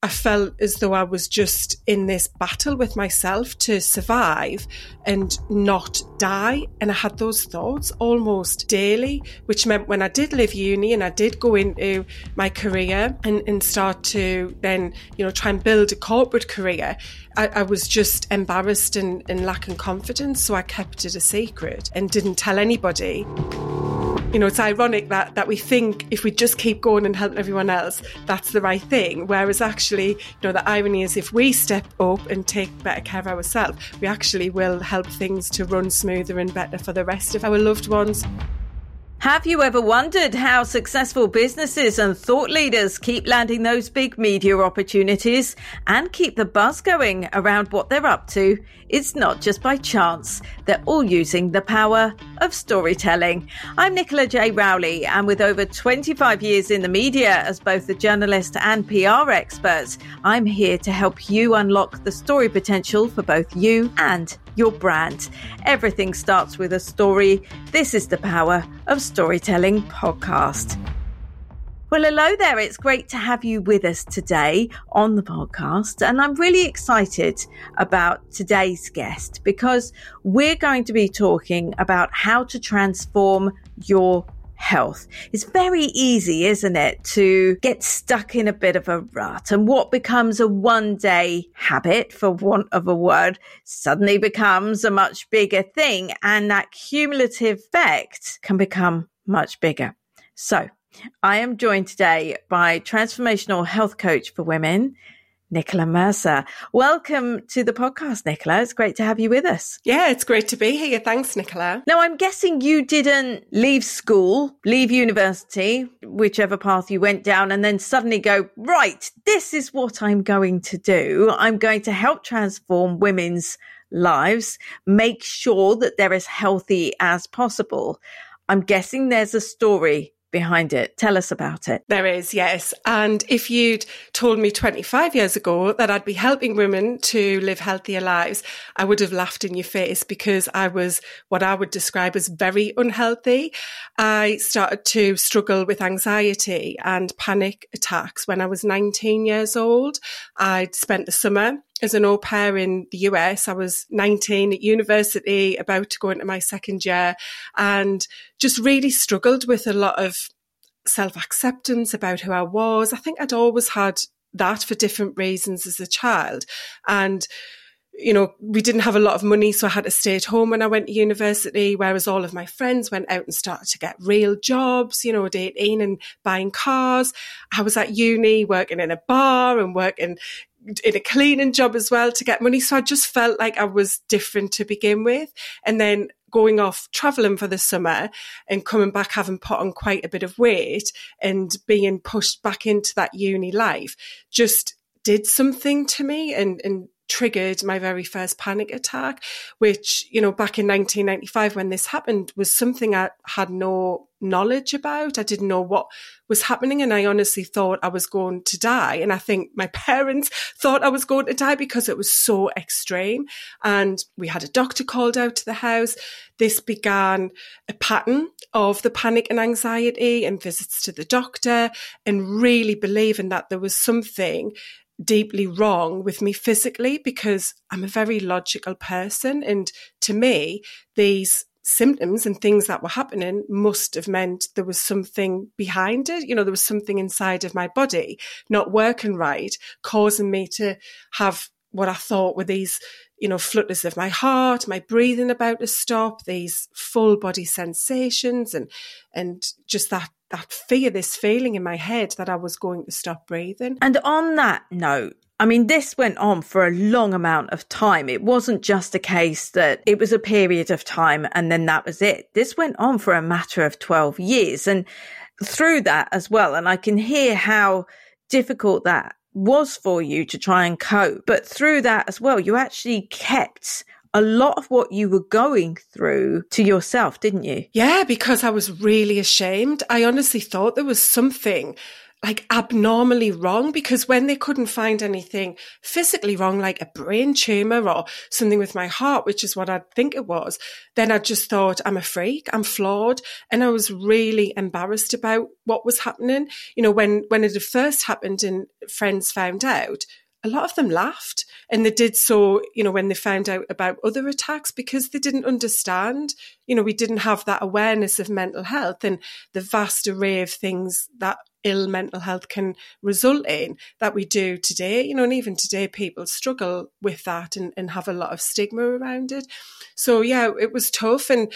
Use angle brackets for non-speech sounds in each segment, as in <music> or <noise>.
I felt as though I was just in this battle with myself to survive and not die. And I had those thoughts almost daily, which meant when I did leave uni and I did go into my career and, and start to then, you know, try and build a corporate career, I, I was just embarrassed and, and lacking confidence. So I kept it a secret and didn't tell anybody you know, it's ironic that that we think if we just keep going and helping everyone else, that's the right thing. Whereas actually, you know, the irony is if we step up and take better care of ourselves, we actually will help things to run smoother and better for the rest of our loved ones. Have you ever wondered how successful businesses and thought leaders keep landing those big media opportunities and keep the buzz going around what they're up to? It's not just by chance. They're all using the power of storytelling. I'm Nicola J. Rowley, and with over 25 years in the media as both a journalist and PR expert, I'm here to help you unlock the story potential for both you and your brand. Everything starts with a story. This is the Power of Storytelling podcast. Well, hello there. It's great to have you with us today on the podcast. And I'm really excited about today's guest because we're going to be talking about how to transform your health. It's very easy, isn't it, to get stuck in a bit of a rut and what becomes a one day habit, for want of a word, suddenly becomes a much bigger thing. And that cumulative effect can become much bigger. So I am joined today by transformational health coach for women, Nicola Mercer. Welcome to the podcast, Nicola. It's great to have you with us. Yeah, it's great to be here. Thanks, Nicola. Now, I'm guessing you didn't leave school, leave university, whichever path you went down, and then suddenly go, right, this is what I'm going to do. I'm going to help transform women's lives, make sure that they're as healthy as possible. I'm guessing there's a story behind it. Tell us about it. There is, yes. And if you'd told me 25 years ago that I'd be helping women to live healthier lives, I would have laughed in your face because I was what I would describe as very unhealthy. I started to struggle with anxiety and panic attacks when I was 19 years old. I'd spent the summer as an au pair in the US. I was 19 at university, about to go into my second year, and just really struggled with a lot of self acceptance about who I was. I think I'd always had that for different reasons as a child. And you know, we didn't have a lot of money, so I had to stay at home when I went to university, whereas all of my friends went out and started to get real jobs, you know, at 18 and buying cars. I was at uni working in a bar and working in a cleaning job as well to get money. So I just felt like I was different to begin with. And then going off traveling for the summer and coming back having put on quite a bit of weight and being pushed back into that uni life just did something to me and, and triggered my very first panic attack, which, you know, back in 1995 when this happened was something I had no knowledge about. I didn't know what was happening. And I honestly thought I was going to die. And I think my parents thought I was going to die because it was so extreme. And we had a doctor called out to the house. This began a pattern of the panic and anxiety and visits to the doctor and really believing that there was something deeply wrong with me physically because I'm a very logical person. And to me, these symptoms and things that were happening must have meant there was something behind it. You know, there was something inside of my body not working right, causing me to have what I thought were these, you know, flutters of my heart, my breathing about to stop, these full body sensations and, and just that that fear, this feeling in my head that I was going to stop breathing. And on that note, I mean, this went on for a long amount of time. It wasn't just a case that it was a period of time and then that was it. This went on for a matter of 12 years. And through that as well, and I can hear how difficult that was for you to try and cope. But through that as well, you actually kept a lot of what you were going through to yourself, didn't you? Yeah, because I was really ashamed. I honestly thought there was something like abnormally wrong because when they couldn't find anything physically wrong, like a brain tumor or something with my heart, which is what I think it was, then I just thought I'm a freak, I'm flawed. And I was really embarrassed about what was happening. You know, when, when it had first happened and friends found out, a lot of them laughed and they did so, you know, when they found out about other attacks because they didn't understand. You know, we didn't have that awareness of mental health and the vast array of things that ill mental health can result in that we do today. You know, and even today people struggle with that and, and have a lot of stigma around it. So yeah, it was tough. And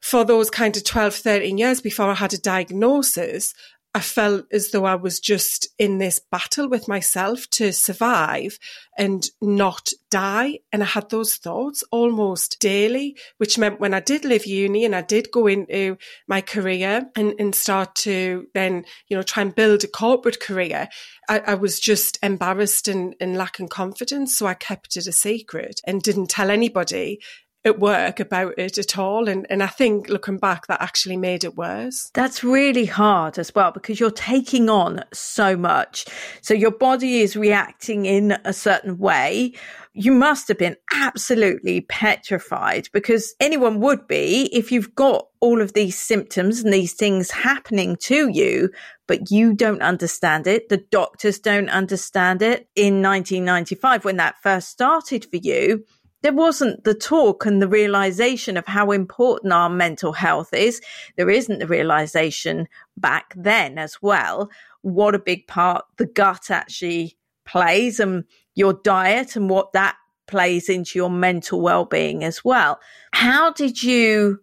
for those kind of 12, 13 years before I had a diagnosis, I felt as though I was just in this battle with myself to survive and not die. And I had those thoughts almost daily, which meant when I did leave uni and I did go into my career and, and start to then, you know, try and build a corporate career, I, I was just embarrassed and, and lacking confidence. So I kept it a secret and didn't tell anybody at work about it at all. And, and I think looking back, that actually made it worse. That's really hard as well because you're taking on so much. So your body is reacting in a certain way. You must have been absolutely petrified because anyone would be if you've got all of these symptoms and these things happening to you, but you don't understand it. The doctors don't understand it. In 1995, when that first started for you, there wasn't the talk and the realization of how important our mental health is. There isn't the realization back then as well. What a big part the gut actually plays and your diet and what that plays into your mental well-being as well. How did you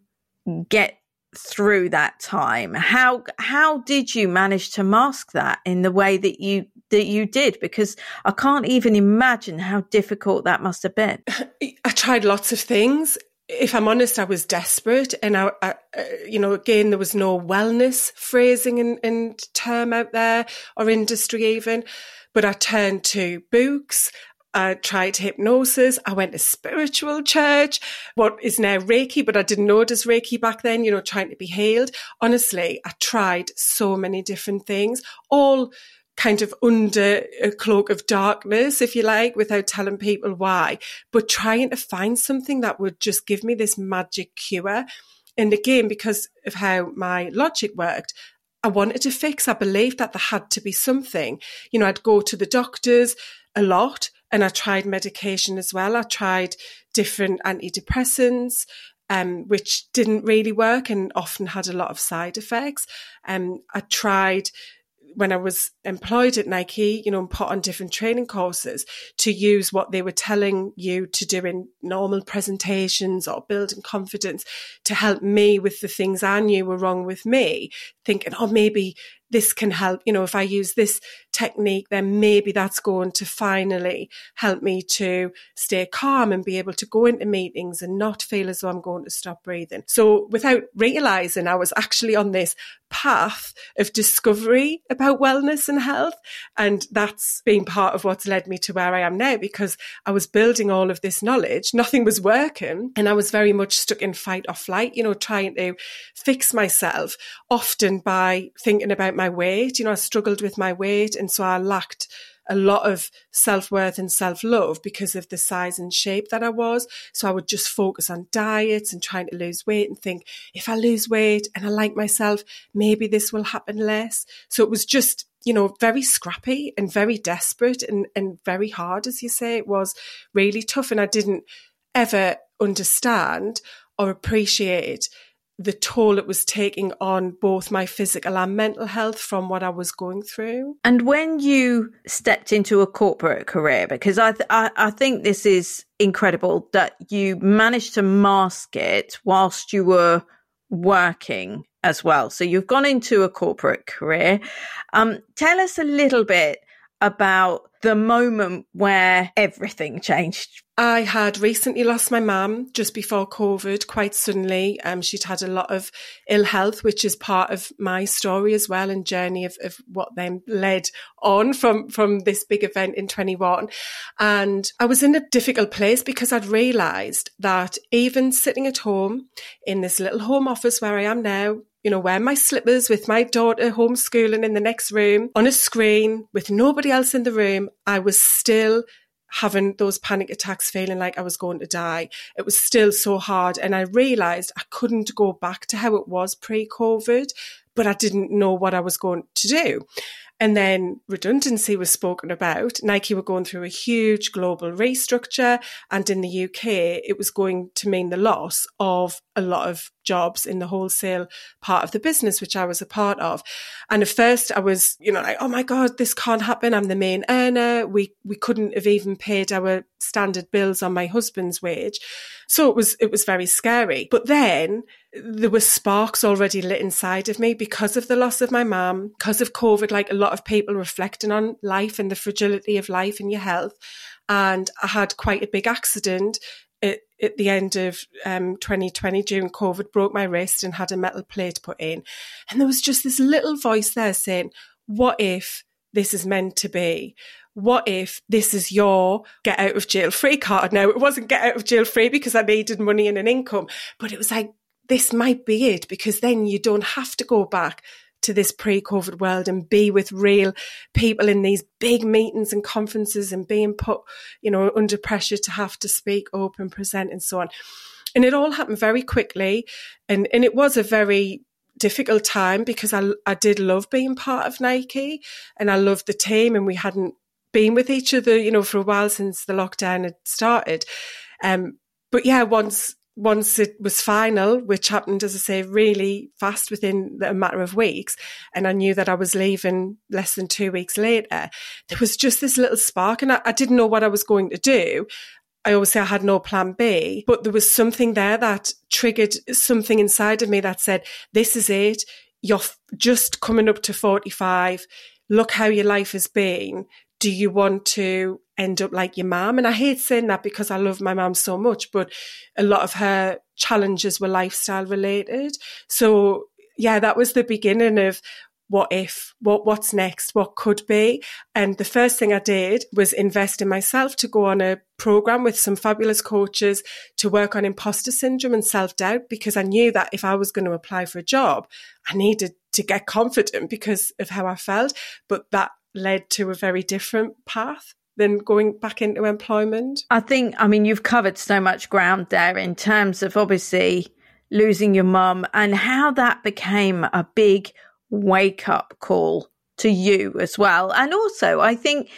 get through that time? How how did you manage to mask that in the way that you that you did because I can't even imagine how difficult that must have been. <laughs> I tried lots of things. If I'm honest, I was desperate, and I, I you know, again, there was no wellness phrasing and, and term out there or industry even. But I turned to books. I tried hypnosis. I went to spiritual church, what is now Reiki, but I didn't know it as Reiki back then, you know, trying to be healed. Honestly, I tried so many different things, all kind of under a cloak of darkness, if you like, without telling people why, but trying to find something that would just give me this magic cure. And again, because of how my logic worked, I wanted to fix. I believed that there had to be something. You know, I'd go to the doctors a lot and I tried medication as well. I tried different antidepressants, um, which didn't really work and often had a lot of side effects. Um, I tried when I was employed at Nike, you know, and put on different training courses to use what they were telling you to do in normal presentations or building confidence to help me with the things I knew were wrong with me, thinking, oh, maybe this can help. You know, if I use this technique, then maybe that's going to finally help me to stay calm and be able to go into meetings and not feel as though I'm going to stop breathing. So without realizing, I was actually on this path of discovery about wellness and health. And that's been part of what's led me to where I am now because I was building all of this knowledge. Nothing was working. And I was very much stuck in fight or flight, you know, trying to fix myself often by thinking about my weight. You know, I struggled with my weight. And so I lacked a lot of self worth and self love because of the size and shape that I was. So I would just focus on diets and trying to lose weight and think, if I lose weight and I like myself, maybe this will happen less. So it was just, you know, very scrappy and very desperate and, and very hard, as you say. It was really tough. And I didn't ever understand or appreciate the toll it was taking on both my physical and mental health from what I was going through. And when you stepped into a corporate career, because I, th- I, I think this is incredible that you managed to mask it whilst you were working as well. So you've gone into a corporate career. Um, tell us a little bit about the moment where everything changed I had recently lost my mum just before COVID, quite suddenly. Um, she'd had a lot of ill health, which is part of my story as well and journey of, of what then led on from, from this big event in 21. And I was in a difficult place because I'd realized that even sitting at home in this little home office where I am now, you know, wearing my slippers with my daughter homeschooling in the next room on a screen with nobody else in the room. I was still having those panic attacks, feeling like I was going to die. It was still so hard. And I realized I couldn't go back to how it was pre COVID, but I didn't know what I was going to do. And then redundancy was spoken about. Nike were going through a huge global restructure. And in the UK, it was going to mean the loss of a lot of jobs in the wholesale part of the business, which I was a part of. And at first I was, you know, like, oh my God, this can't happen. I'm the main earner. We, we couldn't have even paid our standard bills on my husband's wage. So it was, it was very scary. But then there were sparks already lit inside of me because of the loss of my mum, because of COVID, like a lot of people reflecting on life and the fragility of life and your health. And I had quite a big accident at, at the end of um, 2020 during COVID, broke my wrist and had a metal plate put in. And there was just this little voice there saying, what if this is meant to be? What if this is your get out of jail free card? Now, it wasn't get out of jail free because I needed money and an income, but it was like, this might be it because then you don't have to go back to this pre-COVID world and be with real people in these big meetings and conferences and being put, you know, under pressure to have to speak up and present and so on. And it all happened very quickly. And, and it was a very difficult time because I, I did love being part of Nike and I loved the team and we hadn't been with each other, you know, for a while since the lockdown had started. Um, but yeah, once once it was final, which happened, as I say, really fast within a matter of weeks, and I knew that I was leaving less than two weeks later, there was just this little spark, and I, I didn't know what I was going to do. I always say I had no plan B, but there was something there that triggered something inside of me that said, this is it. You're just coming up to 45. Look how your life has been do you want to end up like your mom? And I hate saying that because I love my mom so much, but a lot of her challenges were lifestyle related. So yeah, that was the beginning of what if, what, what's next, what could be. And the first thing I did was invest in myself to go on a program with some fabulous coaches to work on imposter syndrome and self doubt because I knew that if I was going to apply for a job, I needed to get confident because of how I felt. But that led to a very different path than going back into employment? I think, I mean, you've covered so much ground there in terms of obviously losing your mum and how that became a big wake up call to you as well. And also, I think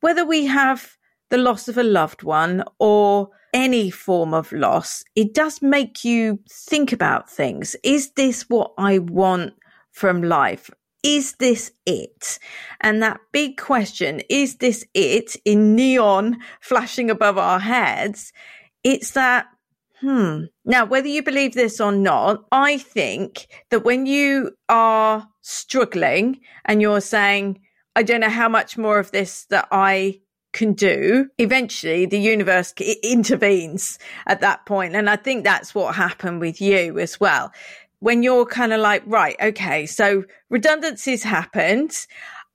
whether we have the loss of a loved one or any form of loss, it does make you think about things. Is this what I want from life? Is this it? And that big question, is this it in neon flashing above our heads? It's that, hmm. Now, whether you believe this or not, I think that when you are struggling and you're saying, I don't know how much more of this that I can do, eventually the universe intervenes at that point. And I think that's what happened with you as well when you're kind of like, right, okay, so redundancies happened.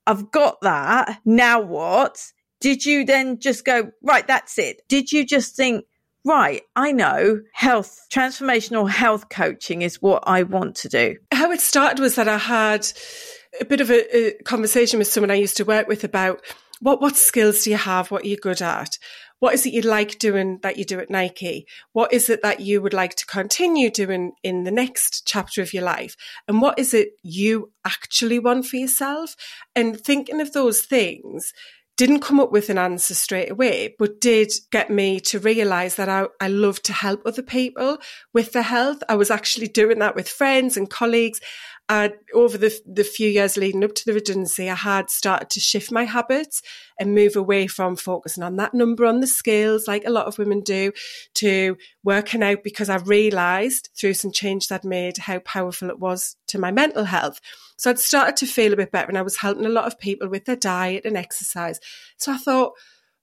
I've got that. Now what? Did you then just go, right, that's it? Did you just think, right, I know health, transformational health coaching is what I want to do? How it started was that I had a bit of a, a conversation with someone I used to work with about what, what skills do you have? What are you good at? What is it you like doing that you do at Nike? What is it that you would like to continue doing in the next chapter of your life? And what is it you actually want for yourself? And thinking of those things didn't come up with an answer straight away, but did get me to realize that I, I love to help other people with their health. I was actually doing that with friends and colleagues over the, the few years leading up to the redundancy, I had started to shift my habits and move away from focusing on that number on the scales, like a lot of women do, to working out because I realized through some changes I'd made how powerful it was to my mental health. So I'd started to feel a bit better and I was helping a lot of people with their diet and exercise. So I thought,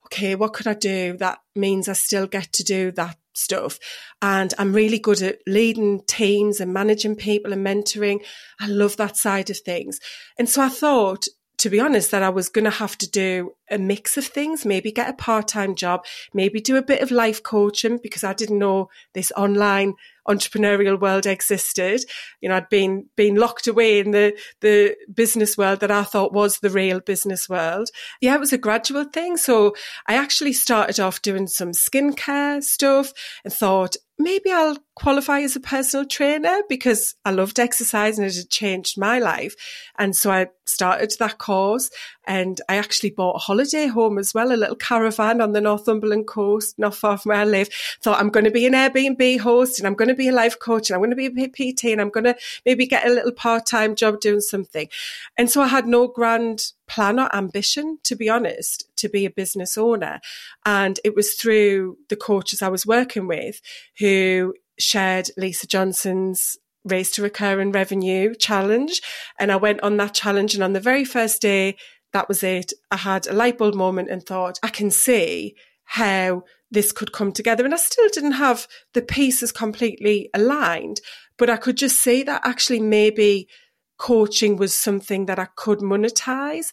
okay, what could I do that means I still get to do that stuff. And I'm really good at leading teams and managing people and mentoring. I love that side of things. And so I thought to be honest, that I was going to have to do a mix of things, maybe get a part time job, maybe do a bit of life coaching because I didn't know this online entrepreneurial world existed. You know, I'd been been locked away in the the business world that I thought was the real business world. Yeah, it was a gradual thing. So I actually started off doing some skincare stuff and thought maybe I'll qualify as a personal trainer because I loved exercise and it had changed my life. And so I started that course and I actually bought a holiday home as well, a little caravan on the Northumberland coast, not far from where I live. Thought I'm going to be an Airbnb host and I'm going to be a life coach and I'm going to be a PT and I'm going to maybe get a little part-time job doing something. And so I had no grand plan or ambition, to be honest, to be a business owner. And it was through the coaches I was working with who shared Lisa Johnson's race to recurring revenue challenge. And I went on that challenge. And on the very first day, that was it. I had a light bulb moment and thought, I can see how this could come together. And I still didn't have the pieces completely aligned, but I could just see that actually maybe coaching was something that I could monetize.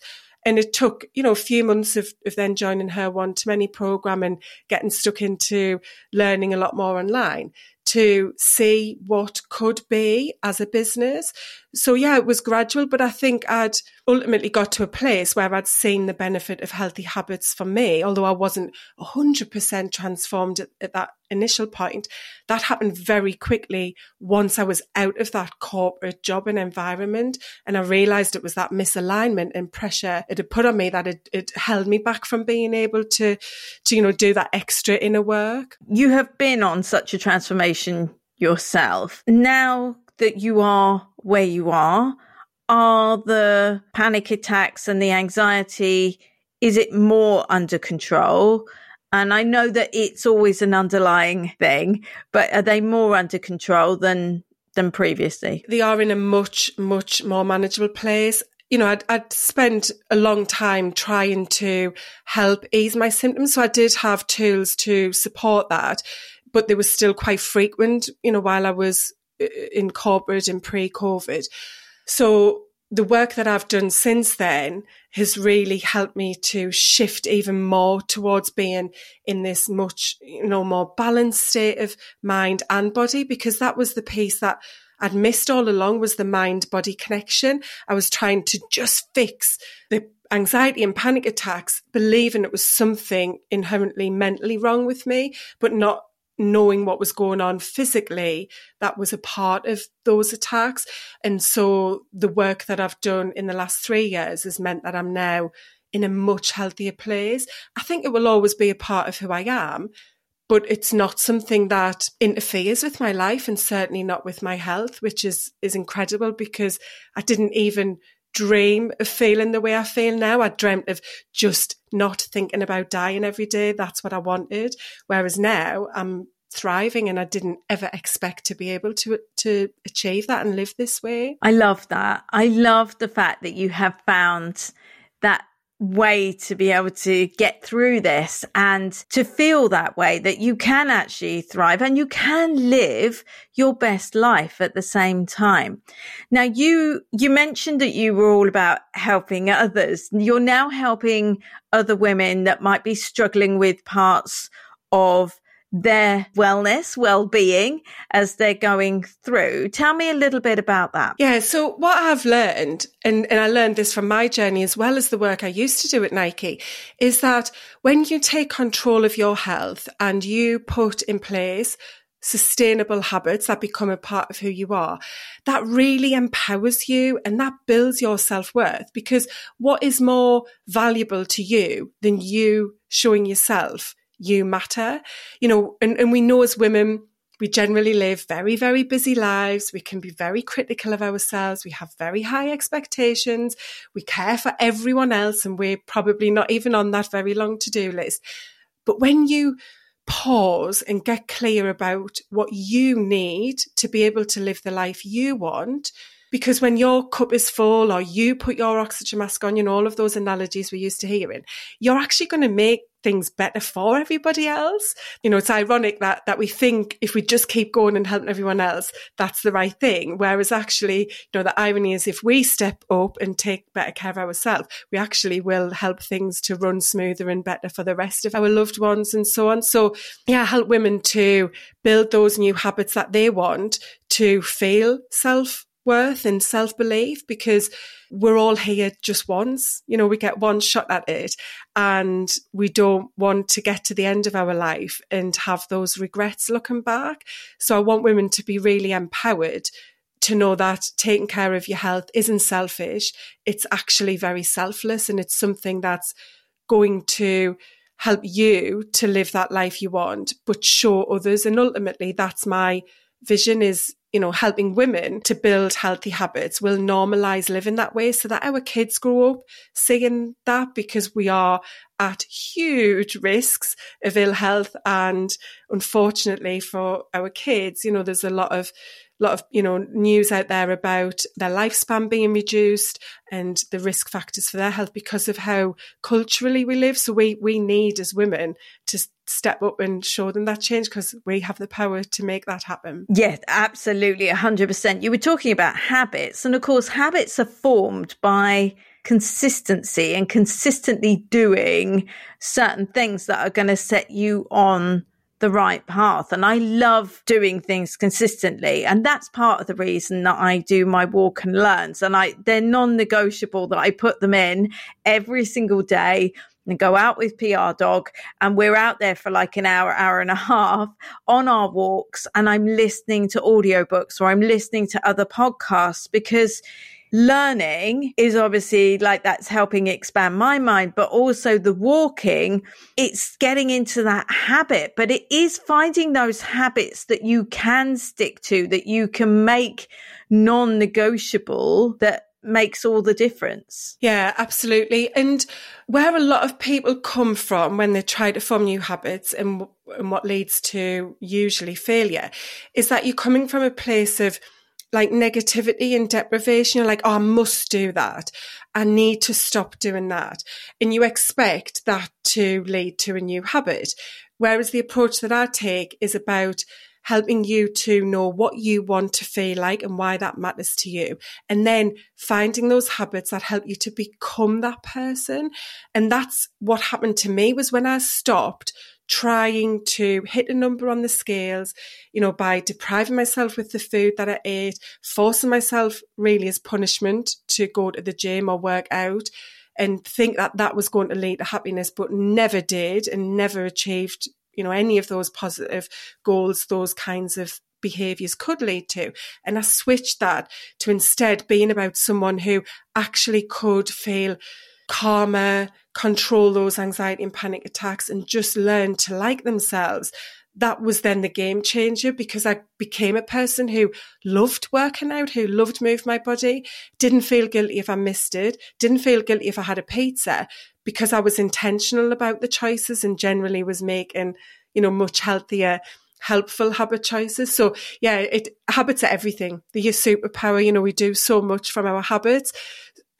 And it took, you know, a few months of, of then joining her one to many program and getting stuck into learning a lot more online to see what could be as a business. So yeah, it was gradual, but I think I'd ultimately got to a place where I'd seen the benefit of healthy habits for me, although I wasn't 100% transformed at, at that initial point. That happened very quickly once I was out of that corporate job and environment. And I realized it was that misalignment and pressure it had put on me that it, it held me back from being able to, to, you know, do that extra inner work. You have been on such a transformation yourself. Now that you are where you are? Are the panic attacks and the anxiety, is it more under control? And I know that it's always an underlying thing, but are they more under control than than previously? They are in a much, much more manageable place. You know, I'd, I'd spent a long time trying to help ease my symptoms. So I did have tools to support that, but they were still quite frequent, you know, while I was in corporate and pre COVID. So the work that I've done since then has really helped me to shift even more towards being in this much, you know, more balanced state of mind and body, because that was the piece that I'd missed all along was the mind body connection. I was trying to just fix the anxiety and panic attacks, believing it was something inherently mentally wrong with me, but not knowing what was going on physically, that was a part of those attacks. And so the work that I've done in the last three years has meant that I'm now in a much healthier place. I think it will always be a part of who I am, but it's not something that interferes with my life and certainly not with my health, which is, is incredible because I didn't even dream of feeling the way I feel now. I dreamt of just not thinking about dying every day. That's what I wanted. Whereas now I'm thriving and I didn't ever expect to be able to to achieve that and live this way. I love that. I love the fact that you have found that way to be able to get through this and to feel that way that you can actually thrive and you can live your best life at the same time. Now you, you mentioned that you were all about helping others. You're now helping other women that might be struggling with parts of their wellness, well-being as they're going through. Tell me a little bit about that. Yeah, so what I've learned, and, and I learned this from my journey as well as the work I used to do at Nike, is that when you take control of your health and you put in place sustainable habits that become a part of who you are, that really empowers you and that builds your self worth. Because what is more valuable to you than you showing yourself you matter. You know, and, and we know as women, we generally live very, very busy lives. We can be very critical of ourselves. We have very high expectations. We care for everyone else, and we're probably not even on that very long to do list. But when you pause and get clear about what you need to be able to live the life you want, Because when your cup is full or you put your oxygen mask on, you know, all of those analogies we're used to hearing, you're actually going to make things better for everybody else. You know, it's ironic that that we think if we just keep going and helping everyone else, that's the right thing. Whereas actually, you know, the irony is if we step up and take better care of ourselves, we actually will help things to run smoother and better for the rest of our loved ones and so on. So yeah, help women to build those new habits that they want to feel self worth and self belief because we're all here just once. You know, we get one shot at it and we don't want to get to the end of our life and have those regrets looking back. So I want women to be really empowered to know that taking care of your health isn't selfish. It's actually very selfless and it's something that's going to help you to live that life you want, but show others. And ultimately, that's my vision is you know, helping women to build healthy habits will normalize living that way so that our kids grow up seeing that because we are at huge risks of ill health. And unfortunately for our kids, you know, there's a lot of lot of you know news out there about their lifespan being reduced and the risk factors for their health because of how culturally we live so we we need as women to step up and show them that change because we have the power to make that happen yeah absolutely 100% you were talking about habits and of course habits are formed by consistency and consistently doing certain things that are going to set you on the right path. And I love doing things consistently. And that's part of the reason that I do my walk and learns. And I, they're non-negotiable that I put them in every single day and go out with PR dog and we're out there for like an hour, hour and a half on our walks and I'm listening to audiobooks or I'm listening to other podcasts because learning is obviously like that's helping expand my mind, but also the walking, it's getting into that habit, but it is finding those habits that you can stick to, that you can make non negotiable, that makes all the difference. Yeah, absolutely. And where a lot of people come from when they try to form new habits and, and what leads to usually failure is that you're coming from a place of like negativity and deprivation. You're like, oh, I must do that. I need to stop doing that. And you expect that to lead to a new habit. Whereas the approach that I take is about helping you to know what you want to feel like and why that matters to you. And then finding those habits that help you to become that person. And that's what happened to me was when I stopped trying to hit a number on the scales, you know, by depriving myself with the food that I ate, forcing myself really as punishment to go to the gym or work out and think that that was going to lead to happiness, but never did and never achieved, you know, any of those positive goals, those kinds of behaviors could lead to. And I switched that to instead being about someone who actually could feel calmer, control those anxiety and panic attacks and just learn to like themselves. That was then the game changer because I became a person who loved working out, who loved move my body, didn't feel guilty if I missed it, didn't feel guilty if I had a pizza because I was intentional about the choices and generally was making, you know, much healthier helpful habit choices. So yeah, it habits are everything. They're your superpower. You know, we do so much from our habits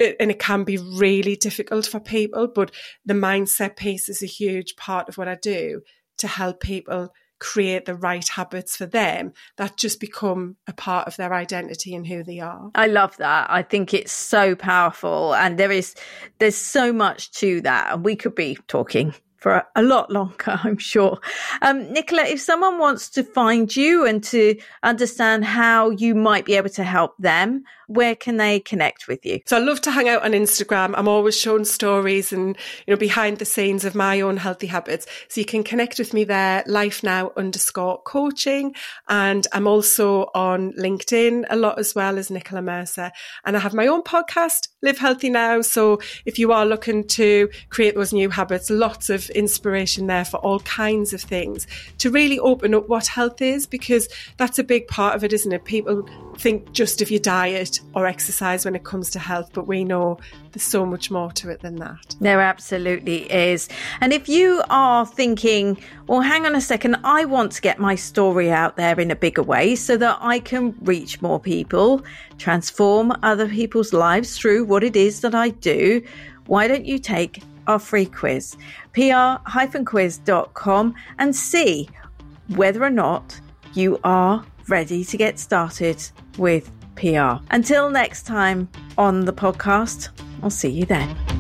and it can be really difficult for people, but the mindset piece is a huge part of what I do to help people create the right habits for them that just become a part of their identity and who they are. I love that. I think it's so powerful and there is there's so much to that and we could be talking for a lot longer, <laughs> I'm sure. Um, Nicola, if someone wants to find you and to understand how you might be able to help them, where can they connect with you? So I love to hang out on Instagram. I'm always showing stories and, you know, behind the scenes of my own healthy habits. So you can connect with me there, life now underscore coaching. And I'm also on LinkedIn a lot as well as Nicola Mercer. And I have my own podcast, Live Healthy Now. So if you are looking to create those new habits, lots of inspiration there for all kinds of things to really open up what health is, because that's a big part of it, isn't it? People think just of your diet or exercise when it comes to health, but we know there's so much more to it than that. There absolutely is. And if you are thinking, well, hang on a second, I want to get my story out there in a bigger way so that I can reach more people, transform other people's lives through what it is that I do, why don't you take our free quiz, pr-quiz.com, and see whether or not you are ready to get started with PR. Until next time on the podcast, I'll see you then.